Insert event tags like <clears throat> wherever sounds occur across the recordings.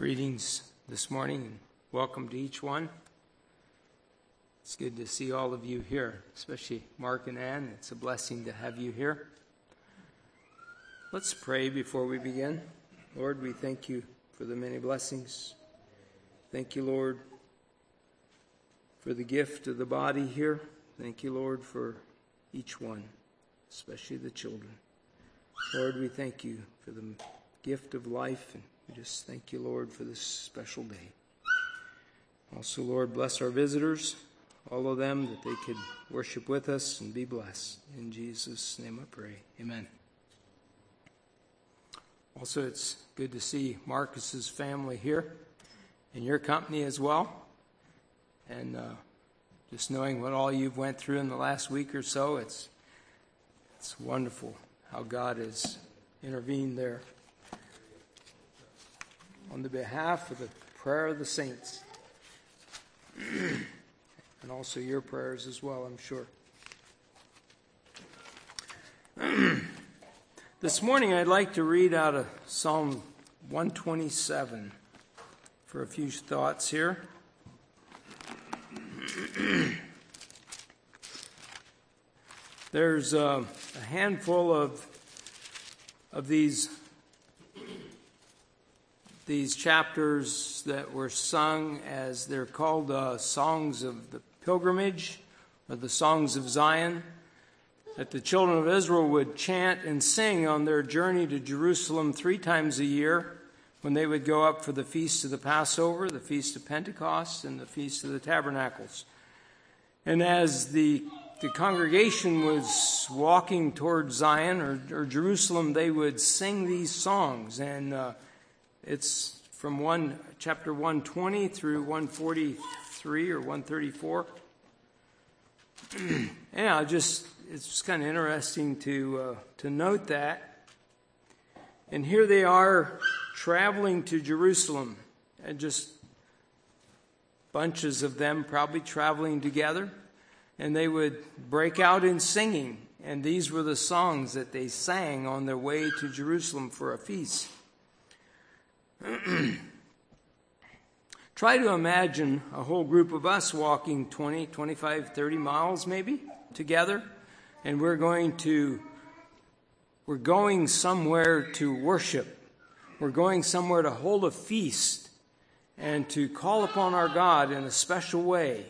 Greetings this morning and welcome to each one. It's good to see all of you here, especially Mark and Ann. It's a blessing to have you here. Let's pray before we begin. Lord, we thank you for the many blessings. Thank you, Lord, for the gift of the body here. Thank you, Lord, for each one, especially the children. Lord, we thank you for the gift of life, and we just thank you, Lord, for this special day. Also, Lord, bless our visitors, all of them, that they could worship with us and be blessed. In Jesus' name I pray. Amen. Also, it's good to see Marcus's family here in your company as well. And uh, just knowing what all you've went through in the last week or so, it's it's wonderful how God has intervened there on the behalf of the prayer of the saints. <clears throat> and also your prayers as well, I'm sure. <clears throat> this morning I'd like to read out of Psalm 127 for a few thoughts here. <clears throat> There's uh, a handful of of these these chapters that were sung as they're called uh, songs of the pilgrimage or the songs of Zion that the children of Israel would chant and sing on their journey to Jerusalem three times a year when they would go up for the feast of the Passover, the feast of Pentecost, and the feast of the Tabernacles. And as the, the congregation was walking toward Zion or, or Jerusalem, they would sing these songs. And uh, it's from one chapter 120 through 143 or 134. <clears throat> yeah, just it's just kind of interesting to uh, to note that. And here they are traveling to Jerusalem, and just bunches of them probably traveling together, and they would break out in singing. And these were the songs that they sang on their way to Jerusalem for a feast. <clears throat> Try to imagine a whole group of us walking 20, 25, 30 miles maybe together, and we're going to we're going somewhere to worship. We're going somewhere to hold a feast and to call upon our God in a special way.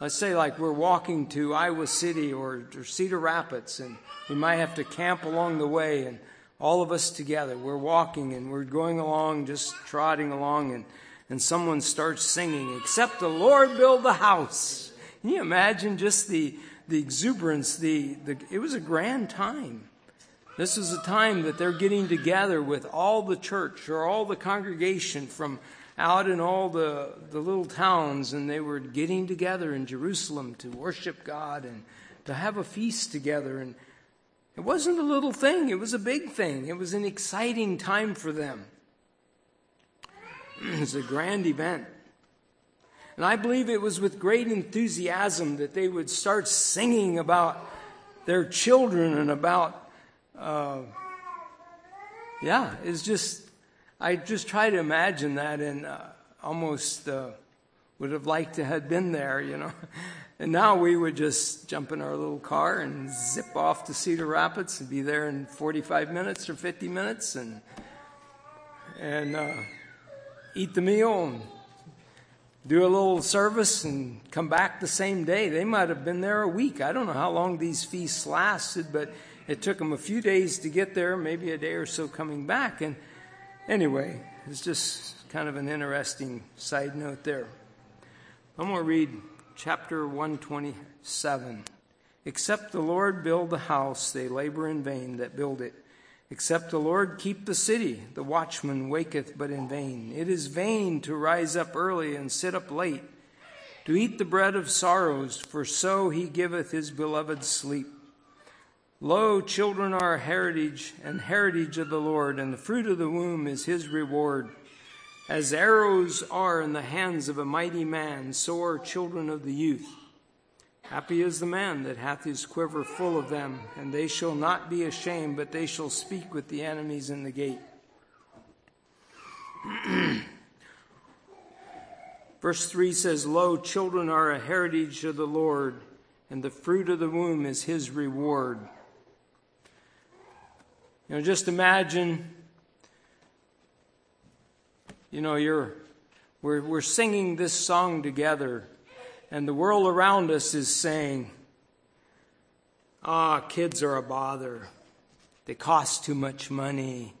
Let's say, like we're walking to Iowa City or, or Cedar Rapids, and we might have to camp along the way, and all of us together, we're walking and we're going along, just trotting along, and, and someone starts singing, Except the Lord build the house. Can you imagine just the, the exuberance? The, the, it was a grand time. This is a time that they're getting together with all the church or all the congregation from out in all the, the little towns, and they were getting together in Jerusalem to worship God and to have a feast together. And it wasn't a little thing, it was a big thing. It was an exciting time for them. <clears throat> It was a grand event. And I believe it was with great enthusiasm that they would start singing about their children and about uh, yeah, it's just, I just try to imagine that and uh, almost uh, would have liked to have been there, you know. <laughs> And now we would just jump in our little car and zip off to Cedar Rapids and be there in 45 minutes or 50 minutes and, and uh, eat the meal and do a little service and come back the same day. They might have been there a week. I don't know how long these feasts lasted, but it took them a few days to get there, maybe a day or so coming back. And anyway, it's just kind of an interesting side note there. I'm going to read chapter 127. Except the Lord build the house, they labor in vain that build it. Except the Lord keep the city, the watchman waketh but in vain. It is vain to rise up early and sit up late, to eat the bread of sorrows, for so he giveth his beloved sleep. Lo, children are a heritage and heritage of the Lord, and the fruit of the womb is his reward. As arrows are in the hands of a mighty man, so are children of the youth. Happy is the man that hath his quiver full of them, and they shall not be ashamed, but they shall speak with the enemies in the gate. <clears throat> Verse 3 says, Lo, children are a heritage of the Lord, and the fruit of the womb is his reward. You know, just imagine, you know, you're, we're, we're singing this song together, and the world around us is saying, ah, kids are a bother. They cost too much money.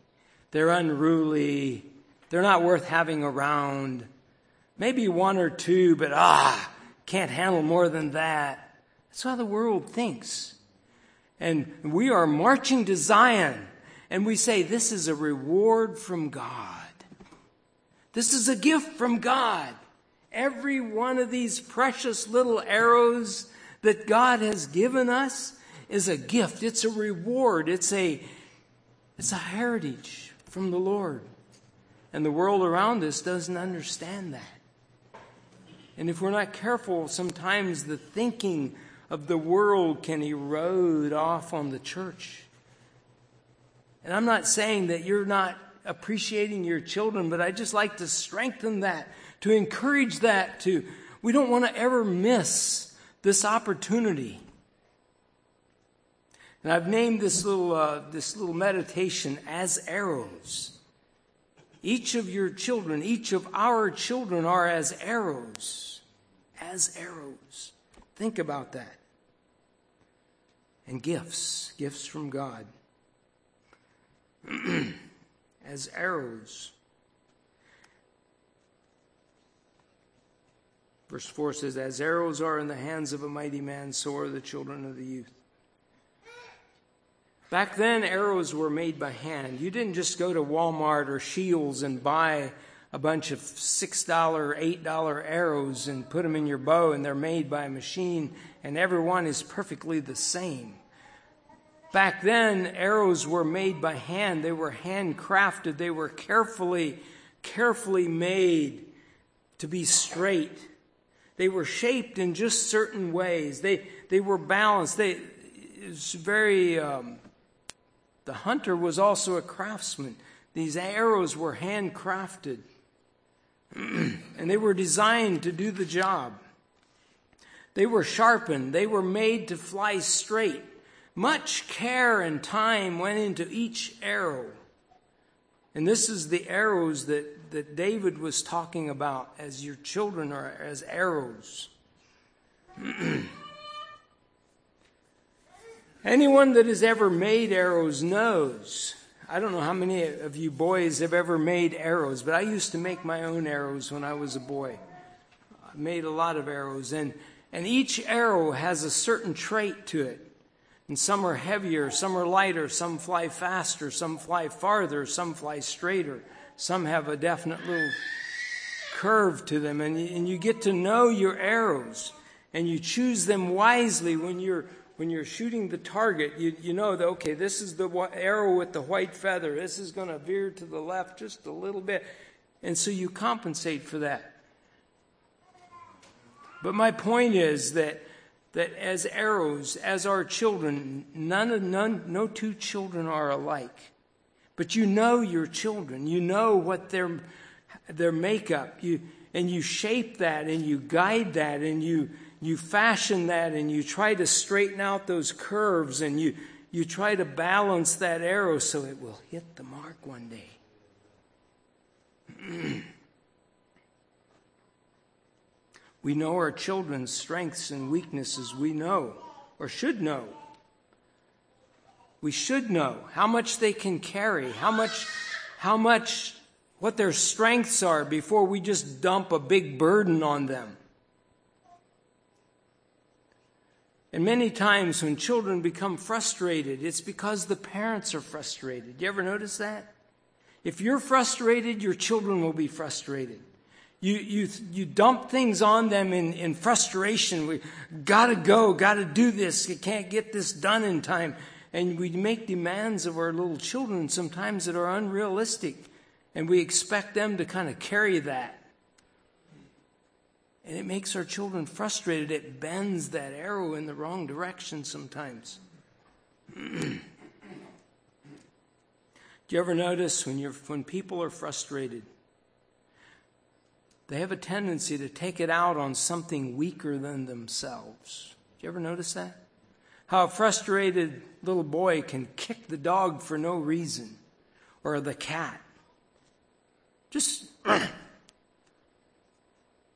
They're unruly. They're not worth having around. Maybe one or two, but ah, can't handle more than that. That's how the world thinks. And we are marching to Zion and we say, This is a reward from God. This is a gift from God. Every one of these precious little arrows that God has given us is a gift. It's a reward. It's a, it's a heritage from the Lord. And the world around us doesn't understand that. And if we're not careful, sometimes the thinking of the world can erode off on the church. And I'm not saying that you're not appreciating your children, but I just like to strengthen that, to encourage that, to we don't want to ever miss this opportunity. And I've named this little uh, this little meditation as arrows. Each of your children, each of our children are as arrows, as arrows. Think about that. And gifts, gifts from God. <clears throat> as arrows. Verse 4 says, As arrows are in the hands of a mighty man, so are the children of the youth. Back then, arrows were made by hand. You didn't just go to Walmart or Scheels and buy a bunch of $6, $8 arrows and put them in your bow, and they're made by a machine, and every one is perfectly the same. Back then, arrows were made by hand. They were handcrafted. They were carefully, carefully made to be straight. They were shaped in just certain ways. They, they were balanced. They, it was very, um, the hunter was also a craftsman. These arrows were handcrafted. <clears throat> and they were designed to do the job. They were sharpened. They were made to fly straight. Much care and time went into each arrow. And this is the arrows that, that David was talking about as your children are as arrows. <clears throat> Anyone that has ever made arrows knows. I don't know how many of you boys have ever made arrows, but I used to make my own arrows when I was a boy. I made a lot of arrows, and, and each arrow has a certain trait to it. And some are heavier, some are lighter, some fly faster, some fly farther, some fly straighter. Some have a definite little curve to them. And, and you get to know your arrows and you choose them wisely when you're when you're shooting the target, you, you know that, okay, this is the arrow with the white feather. This is going to veer to the left just a little bit. And so you compensate for that. But my point is that that as arrows, as our children, none none, no two children are alike. But you know your children. You know what their their makeup. You and you shape that and you guide that and you you fashion that and you try to straighten out those curves and you you try to balance that arrow so it will hit the mark one day. <clears throat> We know our children's strengths and weaknesses. We know, or should know. We should know how much they can carry, how much, how much, what their strengths are before we just dump a big burden on them. And many times when children become frustrated, it's because the parents are frustrated. You ever notice that? If you're frustrated, your children will be frustrated. You, you, you dump things on them in, in frustration. We gotta go, gotta do this. You can't get this done in time. And we make demands of our little children sometimes that are unrealistic. And we expect them to kind of carry that. And it makes our children frustrated. It bends that arrow in the wrong direction sometimes. <clears throat> Do you ever notice when, you're, when people are frustrated? They have a tendency to take it out on something weaker than themselves. Did you ever notice that? How a frustrated little boy can kick the dog for no reason, or the cat. Just, <clears throat>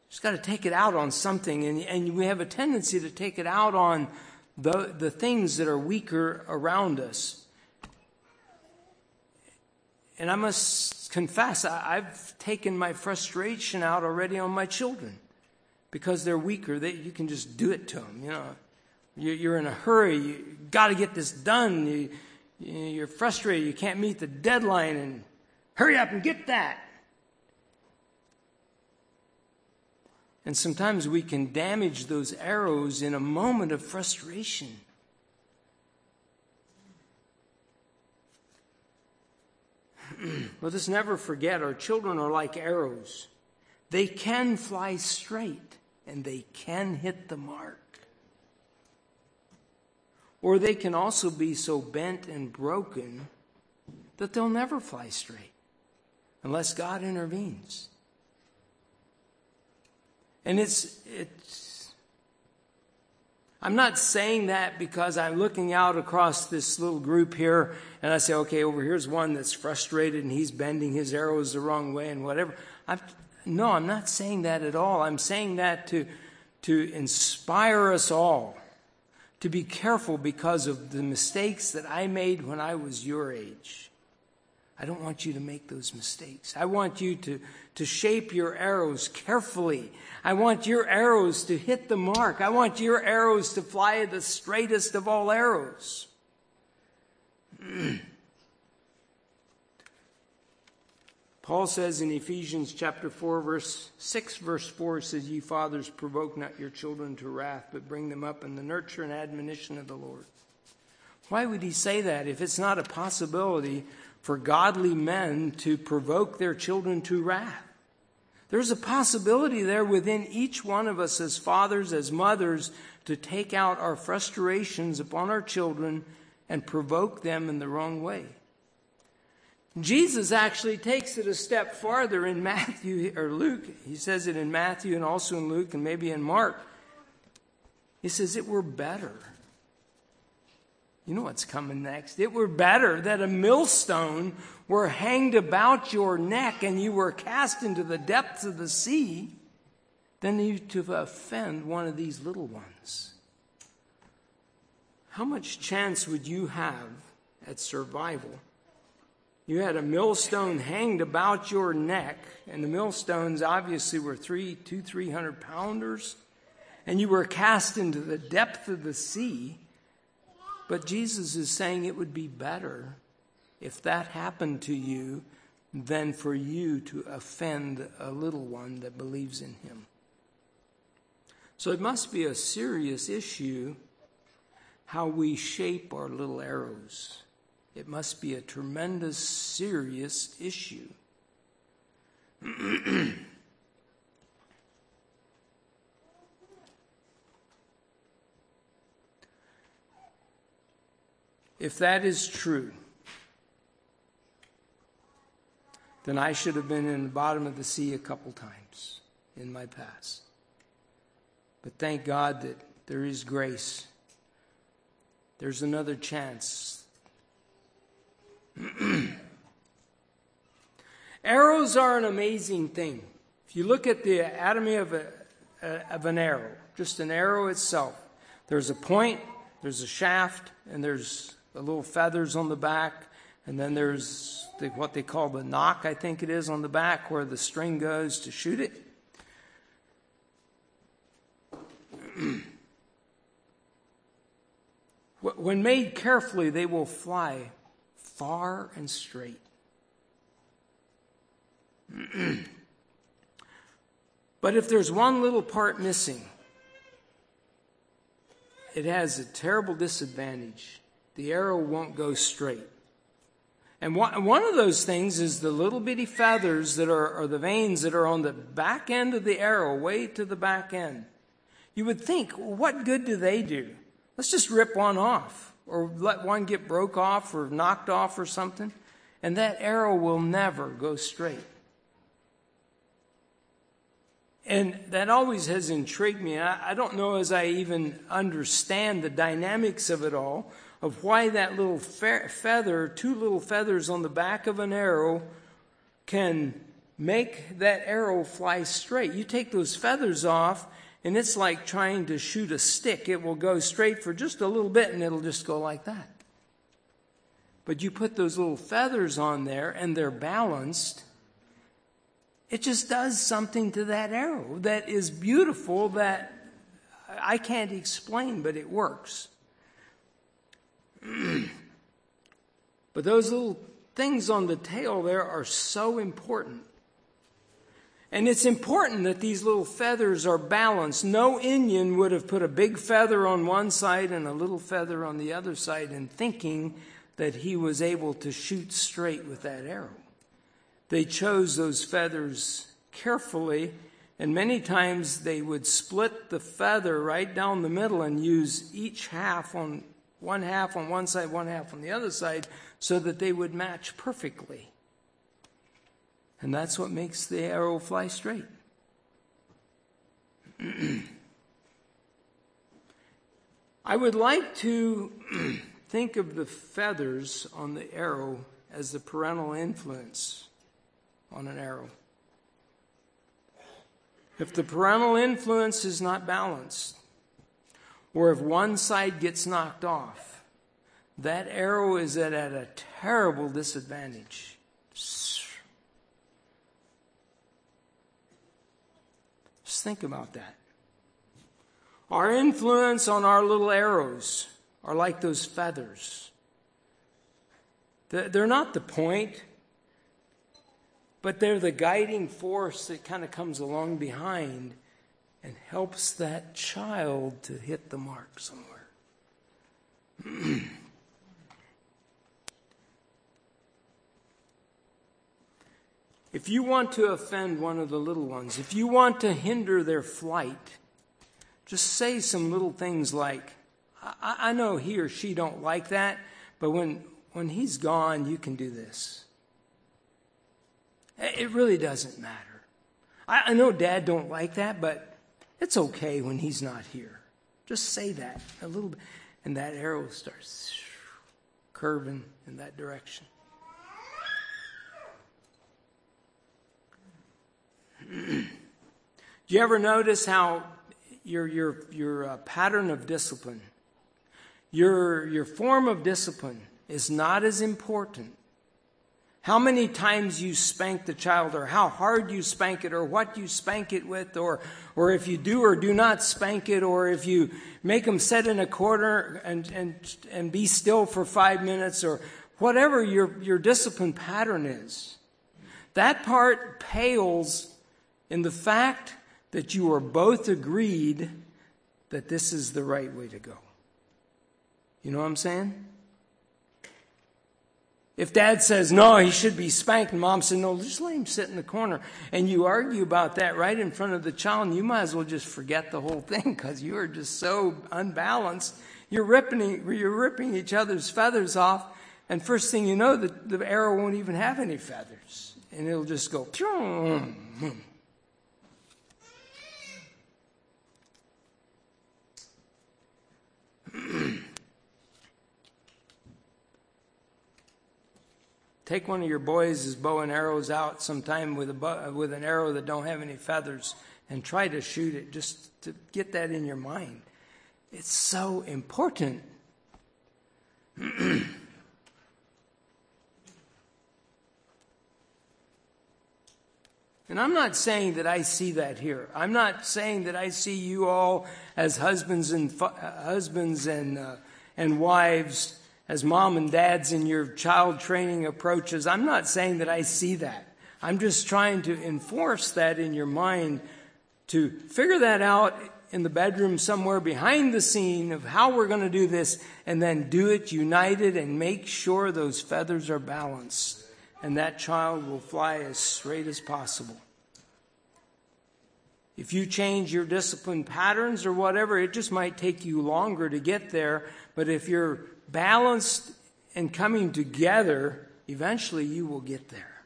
just got to take it out on something, and, and we have a tendency to take it out on the, the things that are weaker around us. And I must confess, I, have taken my frustration out already on my children because they're weaker. They, you can just do it to them. You know, you, you're in a hurry. You got to get this done. You, you're frustrated. You can't meet the deadline, and hurry up and get that. And sometimes we can damage those arrows in a moment of frustration. <clears throat> Let us never forget our children are like arrows. They can fly straight and they can hit the mark. Or they can also be so bent and broken that they'll never fly straight unless God intervenes. And it's, it's, I'm not saying that because I'm looking out across this little group here and I say, okay, over here's one that's frustrated and he's bending his arrows the wrong way and whatever. I'm, no, I'm not saying that at all. I'm saying that to, to inspire us all to be careful because of the mistakes that I made when I was your age. I don't want you to make those mistakes. I want you to, to shape your arrows carefully. I want your arrows to hit the mark. I want your arrows to fly the straightest of all arrows. <clears throat> Paul says in Ephesians chapter 4, verse 6, verse 4 says, Ye fathers, provoke not your children to wrath, but bring them up in the nurture and admonition of the Lord. Why would he say that if it's not a possibility for godly men to provoke their children to wrath? There's a possibility there within each one of us as fathers, as mothers, to take out our frustrations upon our children and provoke them in the wrong way. Jesus actually takes it a step farther in Matthew or Luke. He says it in Matthew and also in Luke and maybe in Mark. He says it were better. You know what's coming next. It were better that a millstone were hanged about your neck and you were cast into the depths of the sea than you to offend one of these little ones. How much chance would you have at survival? You had a millstone hanged about your neck, and the millstones obviously were three, two, three hundred pounders, and you were cast into the depth of the sea. But Jesus is saying it would be better if that happened to you than for you to offend a little one that believes in him. So it must be a serious issue how we shape our little arrows. It must be a tremendous, serious issue. <clears throat> if that is true, then I should have been in the bottom of the sea a couple times in my past. But thank God that there is grace. There's another chance. <clears throat> Arrows are an amazing thing. If you look at the anatomy of, a, of an arrow, just an arrow itself, there's a point, there's a shaft, and there's the little feathers on the back, and then there's the, what they call the nock, I think it is, on the back where the string goes to shoot it. <clears throat> when made carefully, they will fly far and straight. <clears throat> but if there's one little part missing, it has a terrible disadvantage. The arrow won't go straight. And one of those things is the little bitty feathers that are, are the vanes that are on the back end of the arrow, way to the back end. You would think, what good do they do? Let's just rip one off or let one get broke off or knocked off or something, and that arrow will never go straight. And that always has intrigued me. I, I don't know as I even understand the dynamics of it all, of why that little feather, two little feathers on the back of an arrow, can make that arrow fly straight. You take those feathers off, and it's like trying to shoot a stick. It will go straight for just a little bit, and it'll just go like that. But you put those little feathers on there, and they're balanced it just does something to that arrow that is beautiful that I can't explain, but it works. <clears throat> but those little things on the tail there are so important. And it's important that these little feathers are balanced. No Indian would have put a big feather on one side and a little feather on the other side and thinking that he was able to shoot straight with that arrow. They chose those feathers carefully, and many times they would split the feather right down the middle and use each half on one half on one side, one half on the other side, so that they would match perfectly. And that's what makes the arrow fly straight. <clears throat> I would like to <clears throat> think of the feathers on the arrow as the parental influence on an arrow. If the parental influence is not balanced, or if one side gets knocked off, that arrow is at, at a terrible disadvantage. Just think about that. Our influence on our little arrows are like those feathers. They're not the point but they're the guiding force that kind of comes along behind and helps that child to hit the mark somewhere. <clears throat> if you want to offend one of the little ones, if you want to hinder their flight, just say some little things like, I, I know he or she don't like that, but when, when he's gone, you can do this. It really doesn't matter. I, I know dad don't like that, but it's okay when he's not here. Just say that a little bit. And that arrow starts curving in that direction. <clears throat> Do you ever notice how your, your, your uh, pattern of discipline, your, your form of discipline is not as important how many times you spank the child, or how hard you spank it, or what you spank it with, or, or if you do or do not spank it, or if you make them sit in a corner and, and, and be still for five minutes, or whatever your, your discipline pattern is. That part pales in the fact that you are both agreed that this is the right way to go. You know what I'm saying? If dad says, no, he should be spanked, and mom says, no, just let him sit in the corner, and you argue about that right in front of the child, and you might as well just forget the whole thing because you are just so unbalanced. You're ripping, you're ripping each other's feathers off, and first thing you know, the, the arrow won't even have any feathers, and it'll just go, <clears throat> Take one of your boys' bow and arrows out sometime with, a bow, with an arrow that don't have any feathers and try to shoot it just to get that in your mind. It's so important. <clears throat> and I'm not saying that I see that here. I'm not saying that I see you all as husbands and husbands and uh, and wives as mom and dads in your child training approaches. I'm not saying that I see that. I'm just trying to enforce that in your mind to figure that out in the bedroom somewhere behind the scene of how we're going to do this and then do it united and make sure those feathers are balanced and that child will fly as straight as possible. If you change your discipline patterns or whatever, it just might take you longer to get there. But if you're balanced and coming together, eventually you will get there.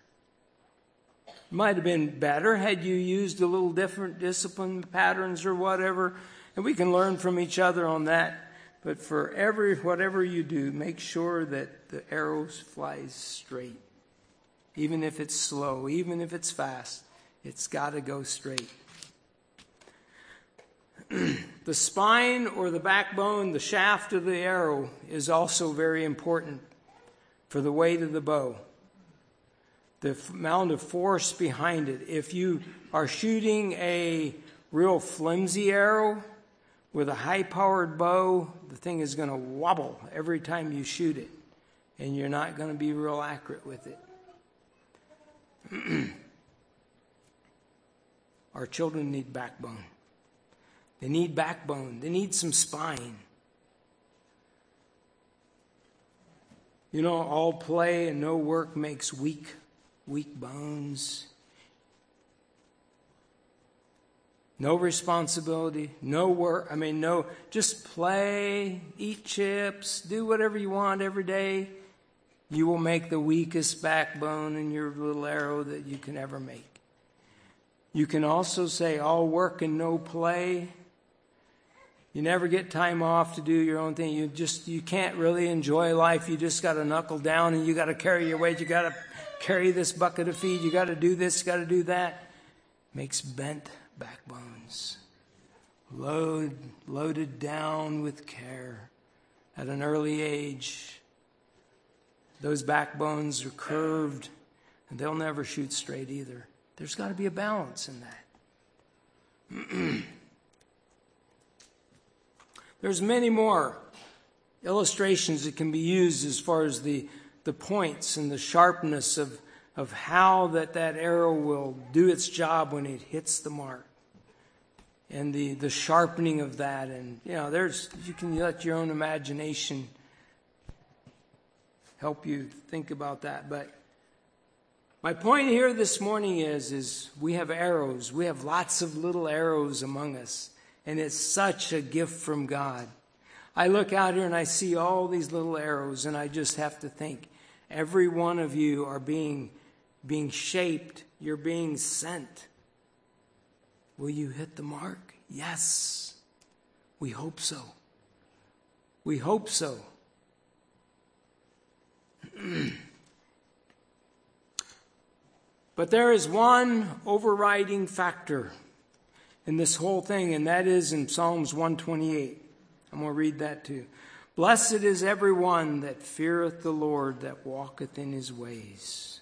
Might have been better had you used a little different discipline patterns or whatever, and we can learn from each other on that. But for every whatever you do, make sure that the arrows flies straight. Even if it's slow, even if it's fast, it's got to go straight. <clears throat> the spine or the backbone, the shaft of the arrow, is also very important for the weight of the bow. The amount of force behind it. If you are shooting a real flimsy arrow with a high powered bow, the thing is going to wobble every time you shoot it, and you're not going to be real accurate with it. <clears throat> Our children need backbone. They need backbone. They need some spine. You know, all play and no work makes weak, weak bones. No responsibility, no work. I mean, no, just play, eat chips, do whatever you want every day. You will make the weakest backbone in your little arrow that you can ever make. You can also say, all work and no play. You never get time off to do your own thing. You just you can't really enjoy life. You just got to knuckle down and you got to carry your weight. You got to carry this bucket of feed. You got to do this. You got to do that. Makes bent backbones. Load loaded down with care at an early age. Those backbones are curved and they'll never shoot straight either. There's got to be a balance in that. <clears throat> There's many more illustrations that can be used as far as the, the points and the sharpness of, of how that, that arrow will do its job when it hits the mark. And the, the sharpening of that. And, you know, there's, you can let your own imagination help you think about that. But my point here this morning is, is we have arrows. We have lots of little arrows among us. And it's such a gift from God. I look out here and I see all these little arrows, and I just have to think every one of you are being, being shaped, you're being sent. Will you hit the mark? Yes. We hope so. We hope so. <clears throat> but there is one overriding factor in this whole thing, and that is in Psalms 128. I'm going to read that too. Blessed is every one that feareth the Lord, that walketh in his ways.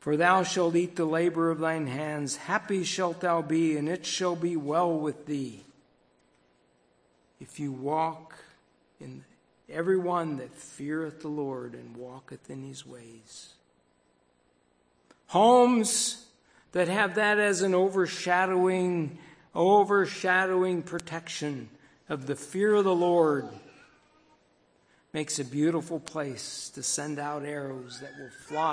For thou shalt eat the labor of thine hands. Happy shalt thou be, and it shall be well with thee. If you walk in every one that feareth the Lord and walketh in his ways. Homes that have that as an overshadowing, overshadowing protection of the fear of the Lord makes a beautiful place to send out arrows that will fly.